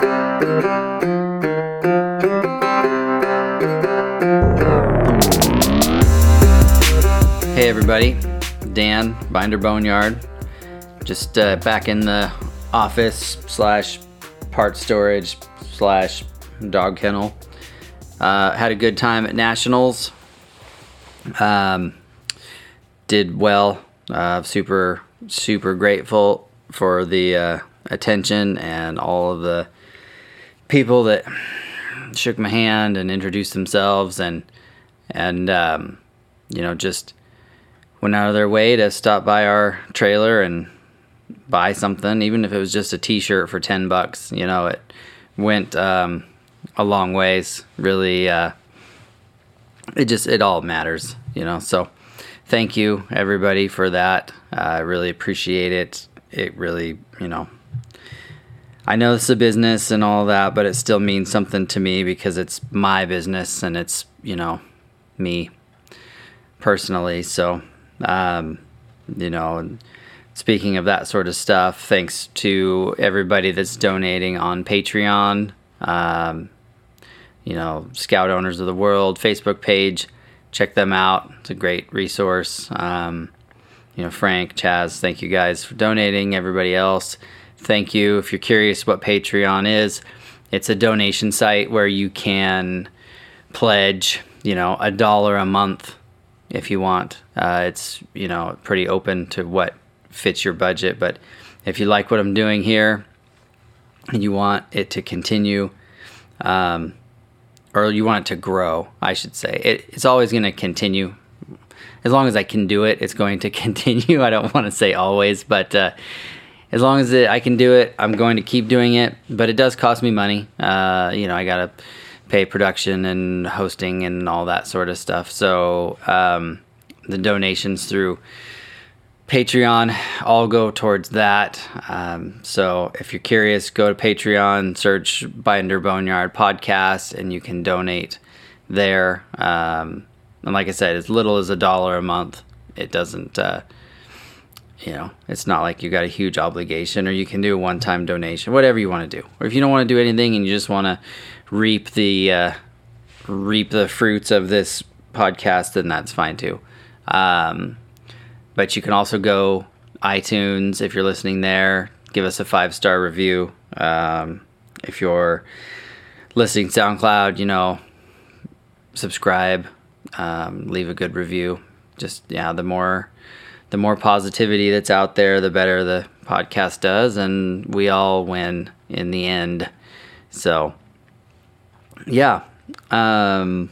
Hey everybody, Dan Binder Boneyard, just uh, back in the office slash part storage slash dog kennel. Uh, had a good time at nationals. Um, did well. Uh, super super grateful for the uh, attention and all of the people that shook my hand and introduced themselves and and um, you know just went out of their way to stop by our trailer and buy something, even if it was just a T-shirt for ten bucks. You know, it went um, a long ways. Really, uh, it just it all matters. You know, so thank you everybody for that. I really appreciate it. It really, you know, I know it's a business and all that, but it still means something to me because it's my business and it's you know me personally. So um, you know, speaking of that sort of stuff, thanks to everybody that's donating on Patreon, um, you know, Scout Owners of the World Facebook page. Check them out. It's a great resource. Um, you know, Frank, Chaz, thank you guys for donating. Everybody else, thank you. If you're curious what Patreon is, it's a donation site where you can pledge, you know, a dollar a month if you want. Uh, it's you know pretty open to what fits your budget. But if you like what I'm doing here and you want it to continue, um, or you want it to grow, I should say, it, it's always going to continue. As long as I can do it, it's going to continue. I don't want to say always, but uh, as long as it, I can do it, I'm going to keep doing it. But it does cost me money. Uh, you know, I got to pay production and hosting and all that sort of stuff. So um, the donations through Patreon all go towards that. Um, so if you're curious, go to Patreon, search Binder Boneyard Podcast, and you can donate there. Um, and like I said, as little as a dollar a month. It doesn't, uh, you know, it's not like you got a huge obligation, or you can do a one time donation, whatever you want to do. Or if you don't want to do anything and you just want to reap the uh, reap the fruits of this podcast, then that's fine too. Um, but you can also go iTunes if you're listening there. Give us a five star review. Um, if you're listening SoundCloud, you know, subscribe, um, leave a good review. Just yeah, the more the more positivity that's out there, the better the podcast does, and we all win in the end. So yeah. Um,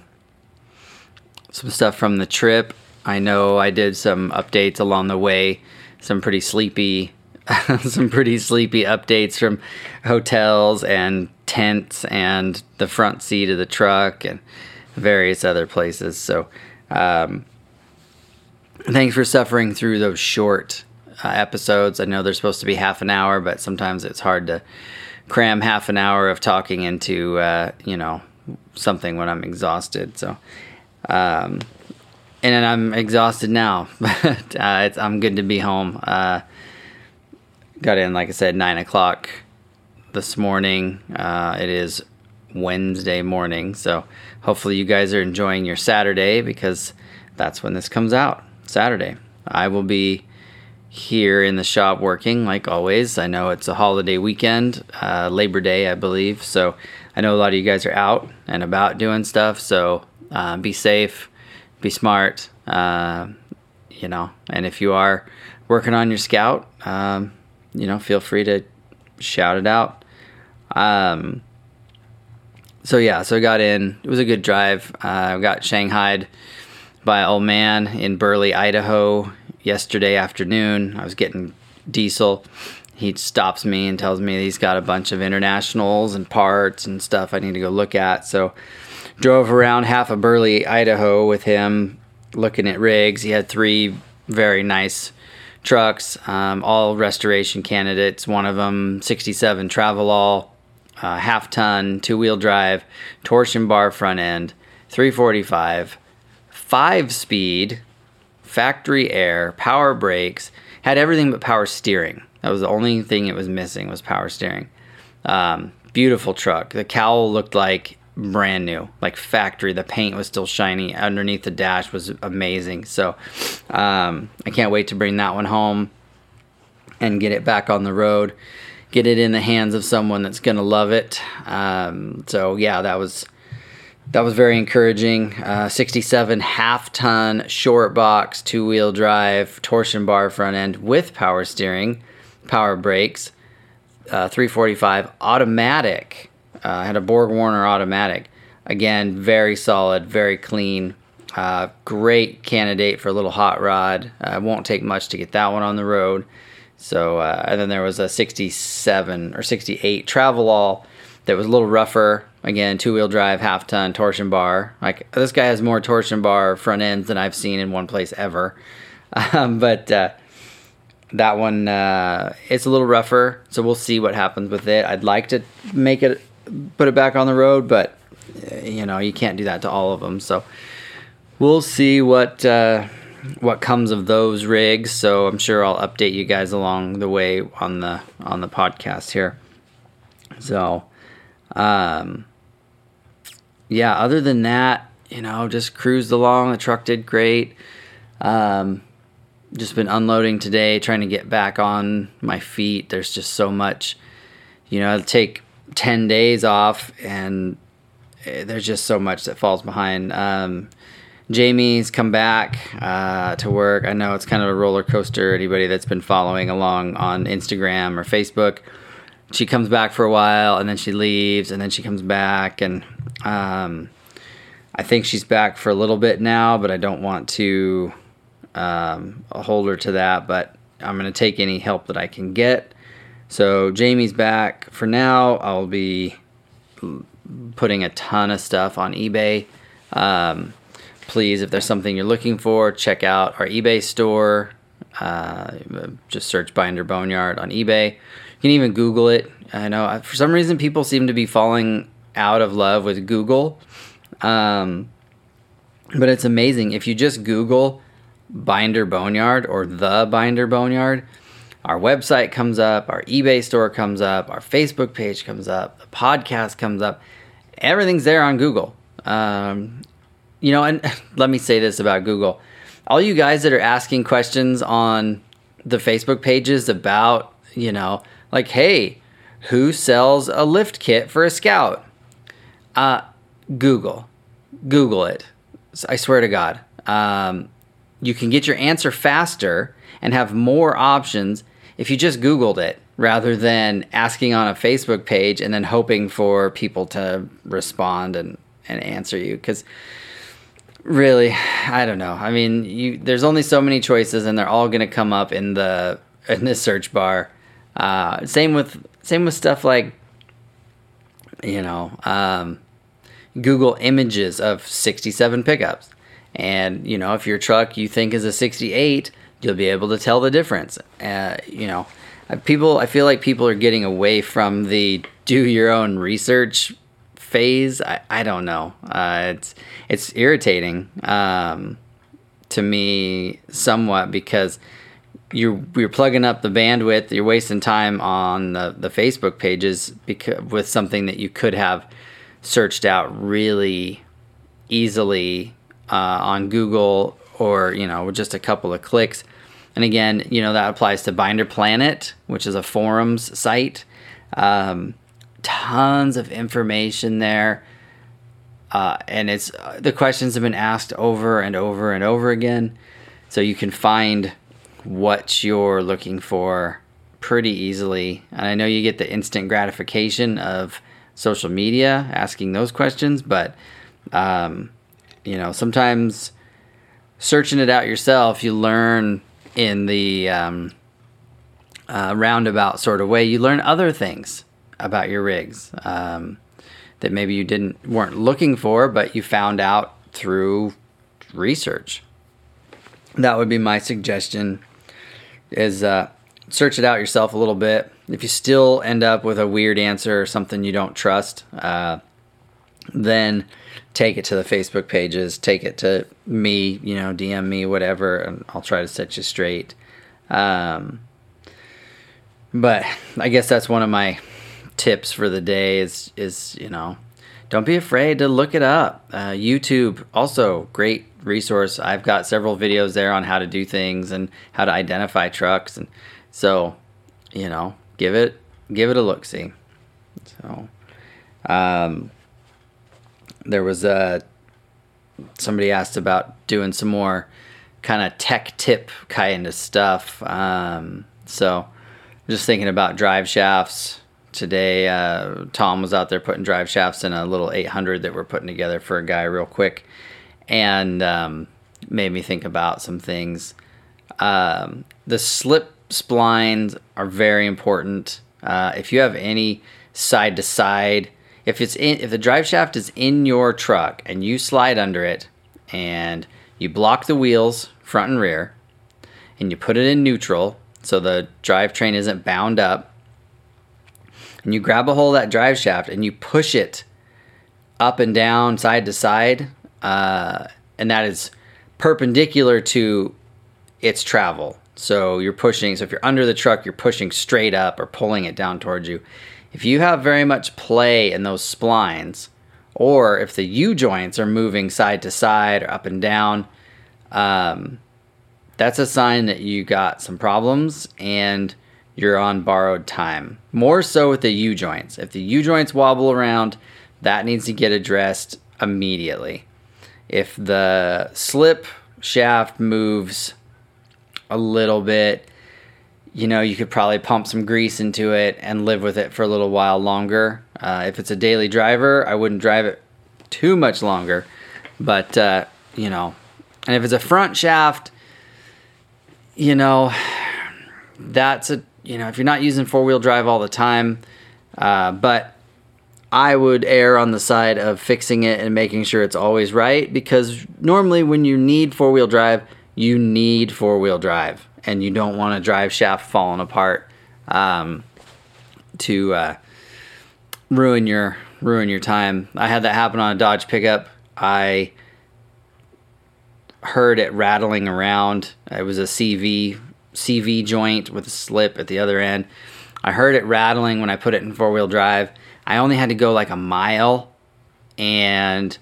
some stuff from the trip. I know I did some updates along the way. Some pretty sleepy, some pretty sleepy updates from hotels and tents and the front seat of the truck and various other places. So, um, thanks for suffering through those short uh, episodes. I know they're supposed to be half an hour, but sometimes it's hard to cram half an hour of talking into uh, you know something when I'm exhausted. So, um, and I'm exhausted now, but uh, I'm good to be home. Uh, got in, like I said, nine o'clock this morning. Uh, it is Wednesday morning, so hopefully you guys are enjoying your Saturday because that's when this comes out. Saturday. I will be here in the shop working like always. I know it's a holiday weekend, uh, Labor Day, I believe. So I know a lot of you guys are out and about doing stuff. So uh, be safe, be smart, uh, you know. And if you are working on your scout, um, you know, feel free to shout it out. Um, so yeah, so I got in. It was a good drive. Uh, I got shanghaied by old man in Burley, Idaho yesterday afternoon. I was getting diesel. He stops me and tells me he's got a bunch of internationals and parts and stuff I need to go look at. So drove around half of Burley, Idaho with him looking at rigs. He had three very nice trucks, um, all restoration candidates. One of them, 67 Travelall, uh, half ton, two wheel drive, torsion bar front end, 345, five speed, factory air, power brakes, had everything but power steering. That was the only thing it was missing was power steering. Um, beautiful truck. The cowl looked like brand new, like factory. The paint was still shiny. Underneath the dash was amazing. So um, I can't wait to bring that one home and get it back on the road. Get it in the hands of someone that's gonna love it. Um, so yeah, that was that was very encouraging. Uh, 67 half ton short box, two wheel drive, torsion bar front end with power steering, power brakes, uh, 345 automatic. Uh, had a Borg Warner automatic. Again, very solid, very clean. Uh, great candidate for a little hot rod. Uh, won't take much to get that one on the road. So, uh, and then there was a 67 or 68 Travelall that was a little rougher. Again, two wheel drive, half ton torsion bar. Like this guy has more torsion bar front ends than I've seen in one place ever. Um, but uh, that one, uh, it's a little rougher, so we'll see what happens with it. I'd like to make it, put it back on the road, but uh, you know you can't do that to all of them. So we'll see what uh, what comes of those rigs. So I'm sure I'll update you guys along the way on the on the podcast here. So um, yeah, other than that, you know, just cruised along. The truck did great. Um, just been unloading today, trying to get back on my feet. There's just so much, you know, i take 10 days off and eh, there's just so much that falls behind. Um, Jamie's come back uh, to work. I know it's kind of a roller coaster. Anybody that's been following along on Instagram or Facebook, she comes back for a while and then she leaves and then she comes back and um, I think she's back for a little bit now, but I don't want to um, hold her to that. But I'm going to take any help that I can get. So Jamie's back for now. I'll be putting a ton of stuff on eBay. Um, please, if there's something you're looking for, check out our eBay store. Uh, just search Binder Boneyard on eBay. You can even Google it. I know for some reason people seem to be falling out of love with Google. Um, but it's amazing. If you just Google Binder Boneyard or the Binder Boneyard, our website comes up, our eBay store comes up, our Facebook page comes up, the podcast comes up. Everything's there on Google. Um, you know, and let me say this about Google. All you guys that are asking questions on the Facebook pages about, you know, like, hey, who sells a lift kit for a scout? Uh, Google. Google it. I swear to God. Um, you can get your answer faster and have more options if you just Googled it rather than asking on a Facebook page and then hoping for people to respond and, and answer you. Because really, I don't know. I mean, you there's only so many choices, and they're all going to come up in the in the search bar. Uh, same with same with stuff like you know um, Google images of 67 pickups, and you know if your truck you think is a 68, you'll be able to tell the difference. Uh, you know, uh, people. I feel like people are getting away from the do your own research phase. I, I don't know. Uh, it's it's irritating um, to me somewhat because you're you're plugging up the bandwidth. You're wasting time on the, the Facebook pages because with something that you could have searched out really easily uh, on Google or you know with just a couple of clicks. And again, you know that applies to Binder Planet, which is a forums site. Um, tons of information there. Uh, and it's uh, the questions have been asked over and over and over again, so you can find what you're looking for pretty easily. And I know you get the instant gratification of social media asking those questions, but um, you know sometimes searching it out yourself, you learn in the um, uh, roundabout sort of way. You learn other things about your rigs um, that maybe you didn't weren't looking for, but you found out through research. That would be my suggestion: is uh, search it out yourself a little bit. If you still end up with a weird answer or something you don't trust, uh, then take it to the Facebook pages, take it to me, you know, DM me, whatever, and I'll try to set you straight. Um, but I guess that's one of my tips for the day is is you know don't be afraid to look it up. Uh, YouTube also great resource. I've got several videos there on how to do things and how to identify trucks, and so you know give it give it a look. See, so um, there was a somebody asked about doing some more kind of tech tip kind of stuff. Um, so just thinking about drive shafts today. Uh, Tom was out there putting drive shafts in a little 800 that we're putting together for a guy real quick, and um, made me think about some things. Um, the slip splines are very important. Uh, if you have any side to side, if it's in, if the drive shaft is in your truck and you slide under it, and you block the wheels front and rear, and you put it in neutral so the drivetrain isn't bound up. And you grab a hold of that drive shaft and you push it up and down, side to side, uh, and that is perpendicular to its travel. So you're pushing, so if you're under the truck, you're pushing straight up or pulling it down towards you. If you have very much play in those splines, or if the U joints are moving side to side or up and down, um, that's a sign that you got some problems and you're on borrowed time. More so with the U joints. If the U joints wobble around, that needs to get addressed immediately. If the slip shaft moves a little bit, you know, you could probably pump some grease into it and live with it for a little while longer. Uh, if it's a daily driver, I wouldn't drive it too much longer. But, uh, you know, and if it's a front shaft, you know, that's a you know if you're not using four wheel drive all the time, uh, but I would err on the side of fixing it and making sure it's always right because normally when you need four wheel drive, you need four wheel drive and you don't want a drive shaft falling apart um, to uh, ruin your ruin your time. I had that happen on a Dodge pickup. I heard it rattling around. It was a CV CV joint with a slip at the other end. I heard it rattling when I put it in four wheel drive. I only had to go like a mile and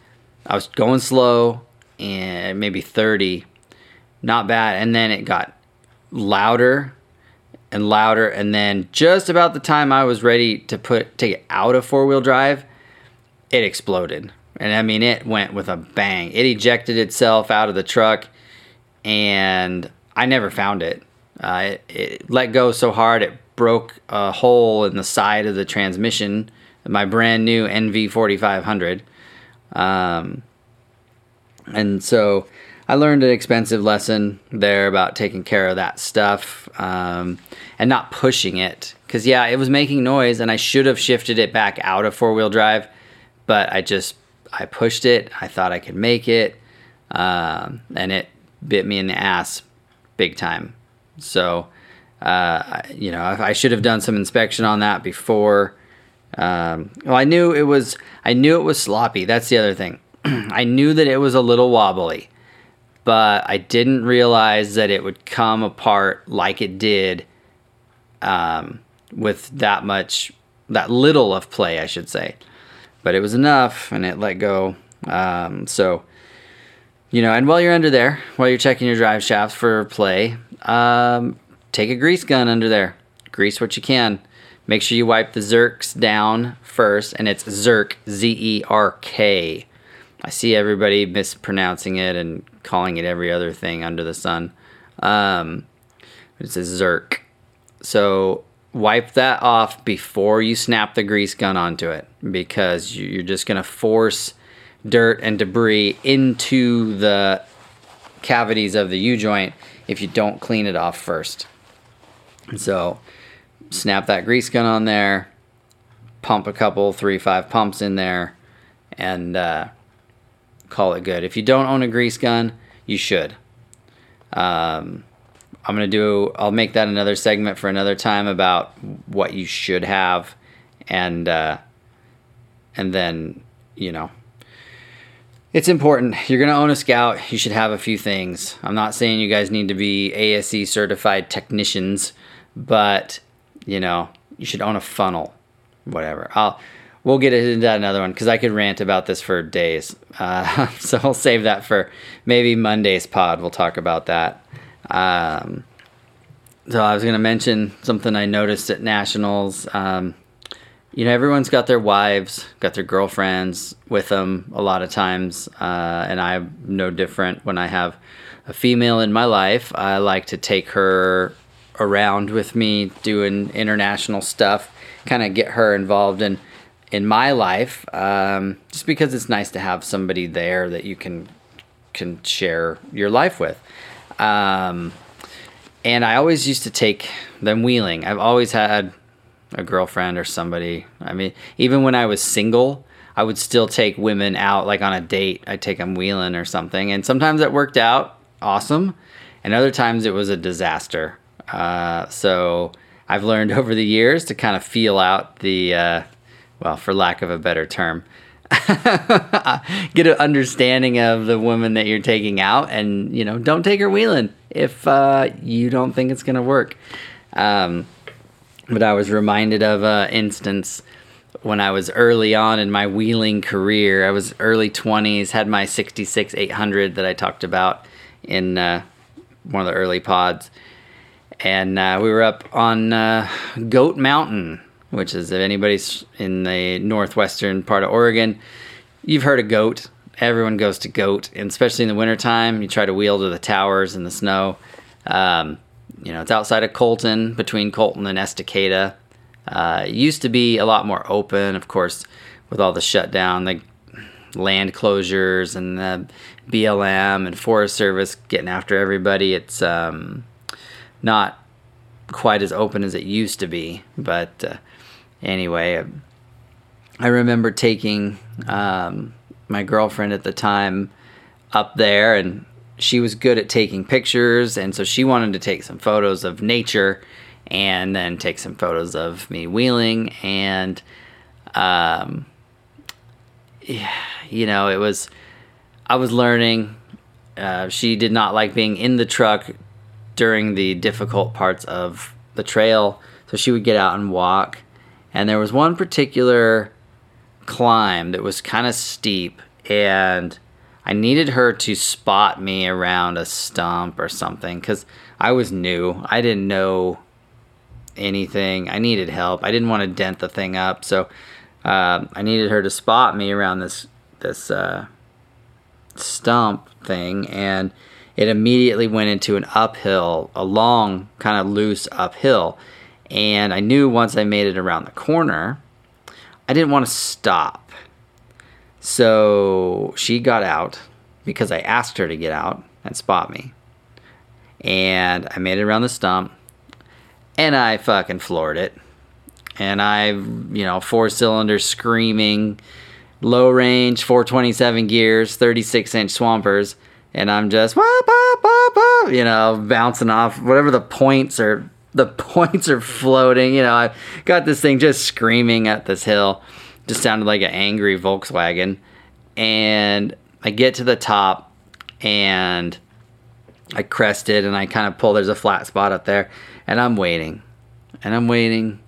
I was going slow and maybe 30. Not bad. And then it got louder and louder and then just about the time I was ready to put take it out of four wheel drive, it exploded. And I mean, it went with a bang. It ejected itself out of the truck, and I never found it. Uh, it, it, let go so hard it broke a hole in the side of the transmission. My brand new NV4500. Um, and so I learned an expensive lesson there about taking care of that stuff um, and not pushing it. Because, yeah, it was making noise, and I should have shifted it back out of four wheel drive, but I just I pushed it. I thought I could make it, um, and it bit me in the ass big time. So, uh, you know, I, I should have done some inspection on that before. Um, well, I knew it was. I knew it was sloppy. That's the other thing. I knew that it was a little wobbly, but I didn't realize that it would come apart like it did um, with that much, that little of play, I should say but it was enough and it let go. Um, so, you know, and while you're under there, while you're checking your drive shafts for play, um, take a grease gun under there. Grease what you can. Make sure you wipe the Zerks down first, and it's Zerk, Z E R K. I see everybody mispronouncing it and calling it every other thing under the sun. Um, it's a Zerk. So wipe that off before you snap the grease gun onto it because you're just going to force dirt and debris into the cavities of the U joint if you don't clean it off first. So snap that grease gun on there, pump a couple, three, five pumps in there, and uh, call it good. If you don't own a grease gun, you should. Um, I'm gonna do. I'll make that another segment for another time about what you should have, and uh, and then you know, it's important. You're gonna own a scout. You should have a few things. I'm not saying you guys need to be ASE certified technicians, but you know, you should own a funnel. whatever. I'll we'll get into that another one because I could rant about this for days. Uh, so I'll save that for maybe Monday's pod. We'll talk about that. Um, so I was going to mention something I noticed at nationals. Um, you know, everyone's got their wives, got their girlfriends with them a lot of times, uh, and I'm no different. When I have a female in my life, I like to take her around with me doing international stuff, kind of get her involved in in my life, um, just because it's nice to have somebody there that you can can share your life with. Um, and I always used to take them wheeling. I've always had a girlfriend or somebody. I mean, even when I was single, I would still take women out, like on a date. I'd take them wheeling or something. And sometimes it worked out awesome, and other times it was a disaster. Uh, so I've learned over the years to kind of feel out the, uh, well, for lack of a better term, get an understanding of the woman that you're taking out, and you know, don't take her wheeling if uh, you don't think it's gonna work. Um, but I was reminded of an instance when I was early on in my wheeling career. I was early 20s, had my 66 800 that I talked about in uh, one of the early pods. And uh, we were up on uh, Goat Mountain, which is if anybody's in the northwestern part of Oregon, you've heard of Goat. Everyone goes to Goat, and especially in the wintertime, you try to wheel to the towers in the snow. Um, you know, it's outside of Colton, between Colton and Estacada. Uh, it used to be a lot more open, of course, with all the shutdown, the land closures, and the BLM and Forest Service getting after everybody. It's um, not quite as open as it used to be. But uh, anyway, I remember taking um, my girlfriend at the time up there and she was good at taking pictures, and so she wanted to take some photos of nature and then take some photos of me wheeling. And, um, yeah, you know, it was, I was learning. Uh, she did not like being in the truck during the difficult parts of the trail, so she would get out and walk. And there was one particular climb that was kind of steep, and I needed her to spot me around a stump or something because I was new. I didn't know anything. I needed help. I didn't want to dent the thing up, so uh, I needed her to spot me around this this uh, stump thing, and it immediately went into an uphill, a long kind of loose uphill. And I knew once I made it around the corner, I didn't want to stop so she got out because I asked her to get out and spot me. And I made it around the stump and I fucking floored it. And I, you know, four cylinders screaming, low range, 427 gears, 36 inch swampers. And I'm just, wah, wah, wah, you know, bouncing off whatever the points are. The points are floating. You know, I got this thing just screaming at this hill just sounded like an angry Volkswagen. And I get to the top and I crested and I kind of pull. There's a flat spot up there, and I'm waiting, and I'm waiting,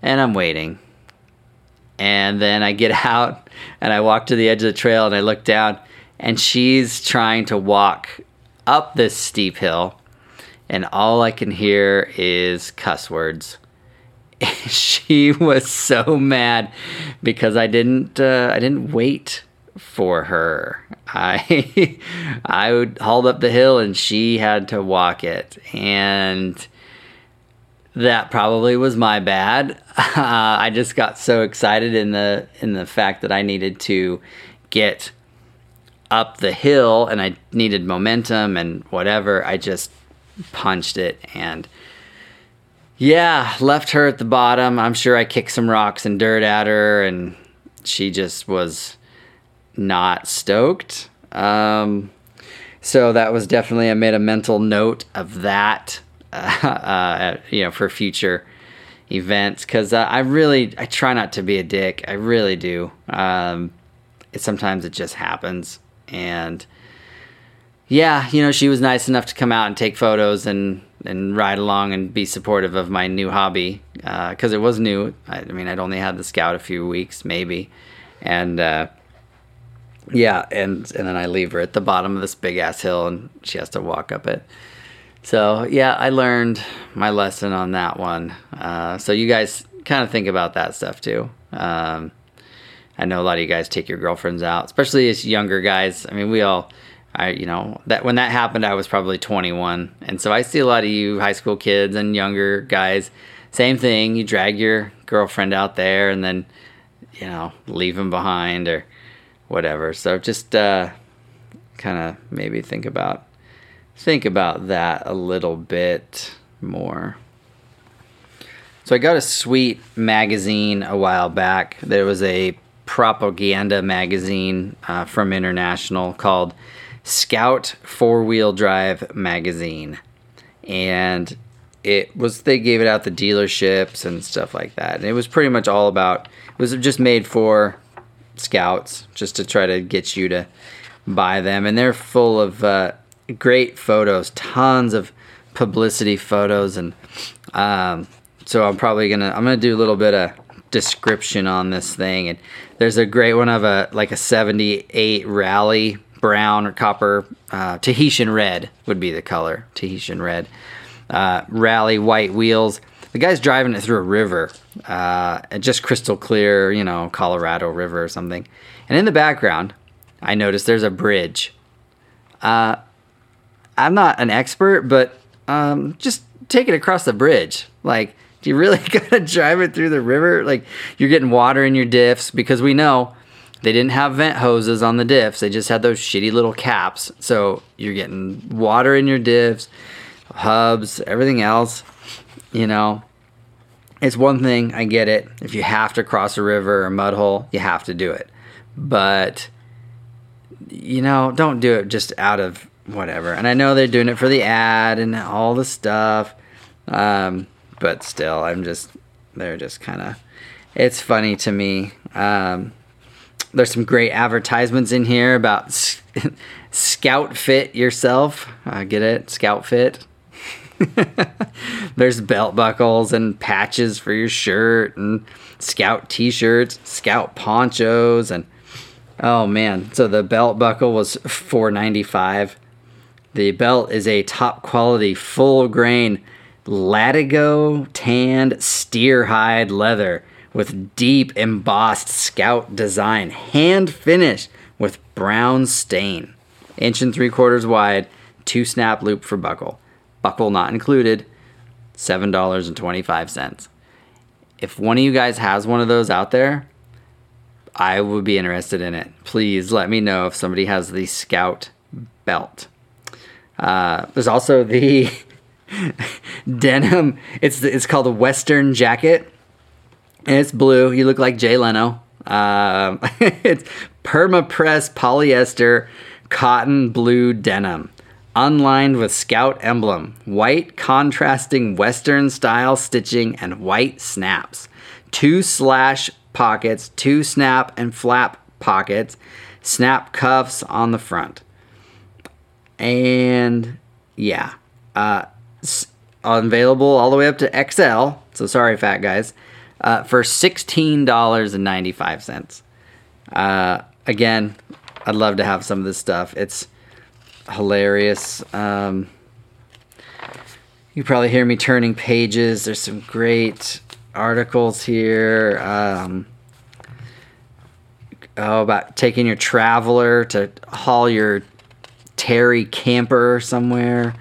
and I'm waiting. And then I get out and I walk to the edge of the trail and I look down, and she's trying to walk up this steep hill, and all I can hear is cuss words. she was so mad because I didn't uh, I didn't wait for her. I I would hauled up the hill and she had to walk it and that probably was my bad. Uh, I just got so excited in the in the fact that I needed to get up the hill and I needed momentum and whatever. I just punched it and yeah, left her at the bottom. I'm sure I kicked some rocks and dirt at her, and she just was not stoked. Um, so that was definitely I made a mental note of that, uh, uh, you know, for future events because uh, I really I try not to be a dick. I really do. Um, it, sometimes it just happens, and yeah, you know, she was nice enough to come out and take photos and and ride along and be supportive of my new hobby because uh, it was new. I, I, mean, I'd only had the scout a few weeks, maybe, and uh, yeah, and and then I leave her at the bottom of this big ass hill, and she has to walk up it. So yeah, I learned my lesson on that one. Uh, so you guys kind of think about that stuff too. Um, I know a lot of you guys take your girlfriends out, especially as younger guys. I mean, we all, I you know that when that happened, I was probably 21, and so I see a lot of you high school kids and younger guys. Same thing. You drag your girlfriend out there, and then you know leave them behind or whatever. So just uh, kind of maybe think about think about that a little bit more. So I got a sweet magazine a while back. There was a propaganda magazine uh, from International called Scout Four Wheel Drive Magazine, and it was they gave it out the dealerships and stuff like that. And it was pretty much all about. It was just made for scouts, just to try to get you to buy them, and they're full of uh, great photos, tons of publicity photos, and um, so I'm probably gonna I'm gonna do a little bit of description on this thing, and there's a great one of a like a '78 rally brown or copper uh, Tahitian red would be the color Tahitian red uh, rally white wheels. The guy's driving it through a river, uh, just crystal clear, you know, Colorado River or something. And in the background, I noticed there's a bridge. Uh, I'm not an expert, but um, just take it across the bridge. Like, do you really gotta drive it through the river? Like, you're getting water in your diffs because we know they didn't have vent hoses on the diffs. They just had those shitty little caps. So you're getting water in your diffs, hubs, everything else. You know, it's one thing. I get it. If you have to cross a river or a mud hole, you have to do it. But you know, don't do it just out of whatever. And I know they're doing it for the ad and all the stuff. Um, but still, I'm just, they're just kind of, it's funny to me. Um, there's some great advertisements in here about Scout Fit yourself. Uh, get it? Scout Fit. there's belt buckles and patches for your shirt and Scout t-shirts, Scout ponchos, and oh man, so the belt buckle was 4.95. The belt is a top quality, full grain Latigo tanned steer hide leather with deep embossed scout design, hand finished with brown stain. Inch and three quarters wide, two snap loop for buckle. Buckle not included, $7.25. If one of you guys has one of those out there, I would be interested in it. Please let me know if somebody has the Scout belt. Uh, there's also the denim. It's it's called a Western jacket, and it's blue. You look like Jay Leno. Uh, it's permapress polyester cotton blue denim, unlined with Scout emblem, white contrasting Western style stitching, and white snaps. Two slash pockets, two snap and flap pockets, snap cuffs on the front and yeah, uh, available all the way up to XL. So sorry, fat guys, uh, for sixteen dollars and ninety five cents. Uh, again, I'd love to have some of this stuff. It's hilarious. Um, you probably hear me turning pages. There's some great articles here. Um, oh, about taking your traveler to haul your Terry camper somewhere.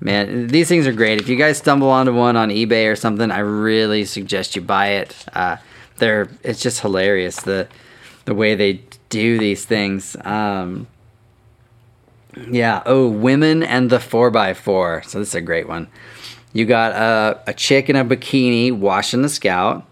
Man, these things are great. If you guys stumble onto one on eBay or something, I really suggest you buy it. Uh, they're it's just hilarious the the way they do these things. Um, yeah. Oh, women and the four x four. So this is a great one. You got a, a chick in a bikini washing the scout.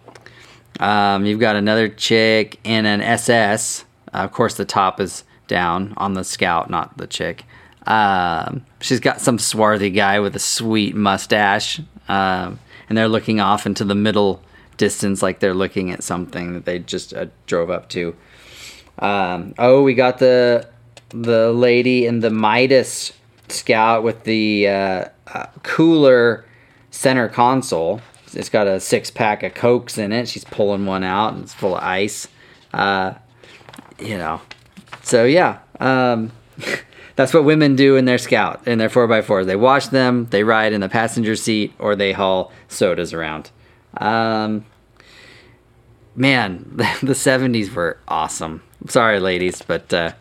Um, you've got another chick in an SS. Uh, of course, the top is down on the scout, not the chick. Um, she's got some swarthy guy with a sweet mustache, um, and they're looking off into the middle distance like they're looking at something that they just uh, drove up to. Um, oh, we got the the lady in the Midas scout with the uh, uh, cooler center console. It's got a six pack of cokes in it. She's pulling one out and it's full of ice. Uh, you know, so yeah, um, that's what women do in their scout in their 4x4s. They wash them, they ride in the passenger seat, or they haul sodas around. Um, man, the 70s were awesome. Sorry, ladies, but uh,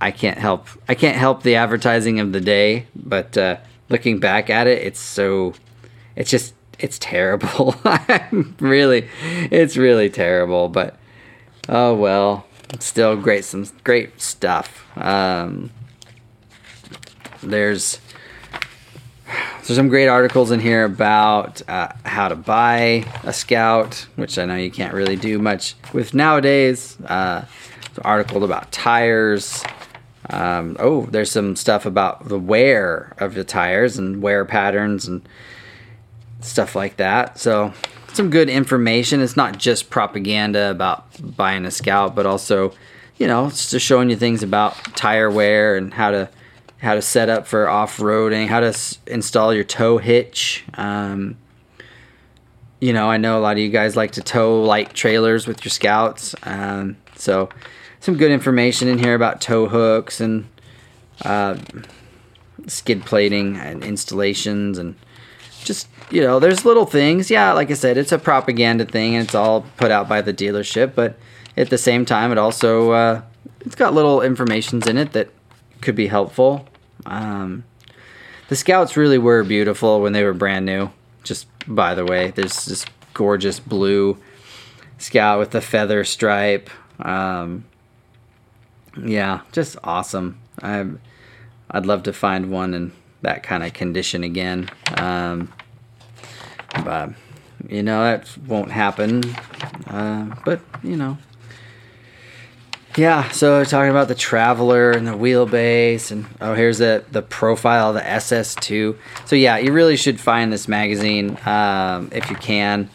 I can't help I can't help the advertising of the day. But uh, looking back at it, it's so it's just it's terrible. really, it's really terrible. But oh well, still great some great stuff. Um, there's there's some great articles in here about uh, how to buy a scout, which I know you can't really do much with nowadays. Uh, article about tires. Um, oh, there's some stuff about the wear of the tires and wear patterns and stuff like that. So, some good information. It's not just propaganda about buying a Scout, but also, you know, it's just showing you things about tire wear and how to how to set up for off-roading, how to s- install your tow hitch. Um, you know, I know a lot of you guys like to tow light trailers with your Scouts. Um, so, some good information in here about tow hooks and uh, skid plating and installations and just you know there's little things yeah like i said it's a propaganda thing and it's all put out by the dealership but at the same time it also uh, it's got little informations in it that could be helpful um, the scouts really were beautiful when they were brand new. Just by the way there's this gorgeous blue scout with the feather stripe. Um, yeah just awesome. I i'd love to find one in that kind of condition again. Um, but you know that won't happen. Uh, but you know, yeah. So talking about the Traveler and the wheelbase, and oh, here's the the profile of the SS2. So yeah, you really should find this magazine um, if you can.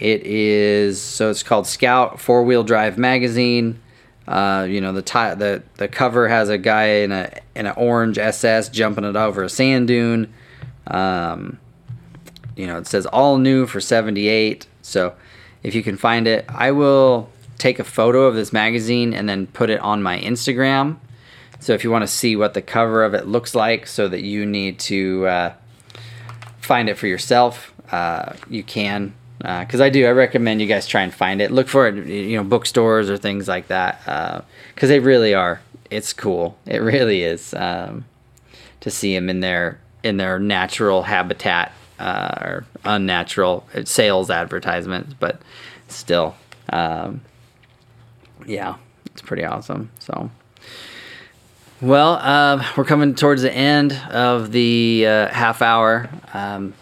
It is so it's called Scout Four Wheel Drive Magazine. Uh, you know the ti- the the cover has a guy in a in an orange SS jumping it over a sand dune. Um, you know, it says all new for 78. So if you can find it, I will take a photo of this magazine and then put it on my Instagram. So if you want to see what the cover of it looks like, so that you need to uh, find it for yourself, uh, you can. Because uh, I do, I recommend you guys try and find it. Look for it, you know, bookstores or things like that. Because they really are. It's cool. It really is um, to see them in their in their natural habitat uh, or unnatural sales advertisements, but still, um, yeah, it's pretty awesome. So, well, uh, we're coming towards the end of the uh, half hour. Um,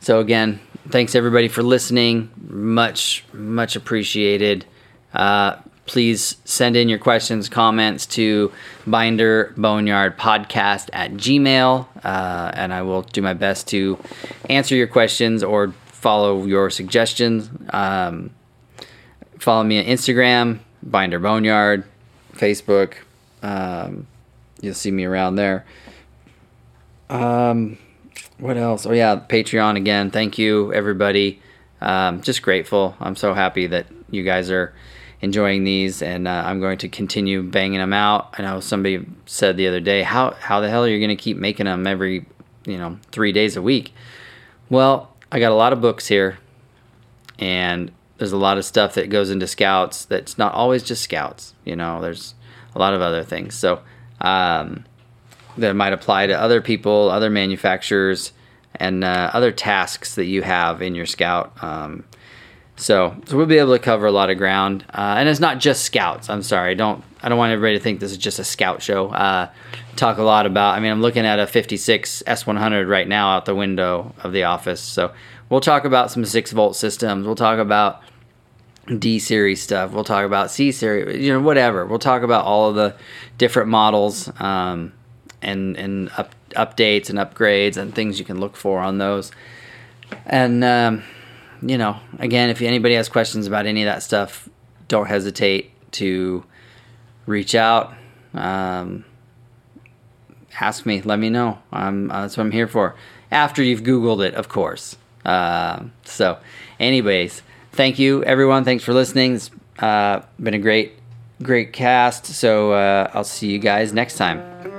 so again, thanks everybody for listening. Much, much appreciated. Uh, please send in your questions, comments to Binder Boneyard Podcast at Gmail, uh, and I will do my best to answer your questions or follow your suggestions. Um, follow me on Instagram, Binder Boneyard, Facebook. Um, you'll see me around there. Um, what else? Oh yeah, Patreon again. Thank you, everybody. Um, just grateful. I'm so happy that you guys are enjoying these, and uh, I'm going to continue banging them out. I know somebody said the other day, "How how the hell are you going to keep making them every, you know, three days a week?" Well, I got a lot of books here, and there's a lot of stuff that goes into scouts that's not always just scouts. You know, there's a lot of other things. So um, that might apply to other people, other manufacturers, and uh, other tasks that you have in your scout. Um, so, so we'll be able to cover a lot of ground, uh, and it's not just scouts. I'm sorry, don't I don't want everybody to think this is just a scout show. Uh, talk a lot about. I mean, I'm looking at a 56 S100 right now out the window of the office. So we'll talk about some six volt systems. We'll talk about D series stuff. We'll talk about C series. You know, whatever. We'll talk about all of the different models um, and and up, updates and upgrades and things you can look for on those. And um, you know, again, if anybody has questions about any of that stuff, don't hesitate to reach out. Um, ask me, let me know. I'm, uh, that's what I'm here for. after you've Googled it, of course. Uh, so, anyways, thank you, everyone. Thanks for listening. It's uh, been a great, great cast. So, uh, I'll see you guys next time.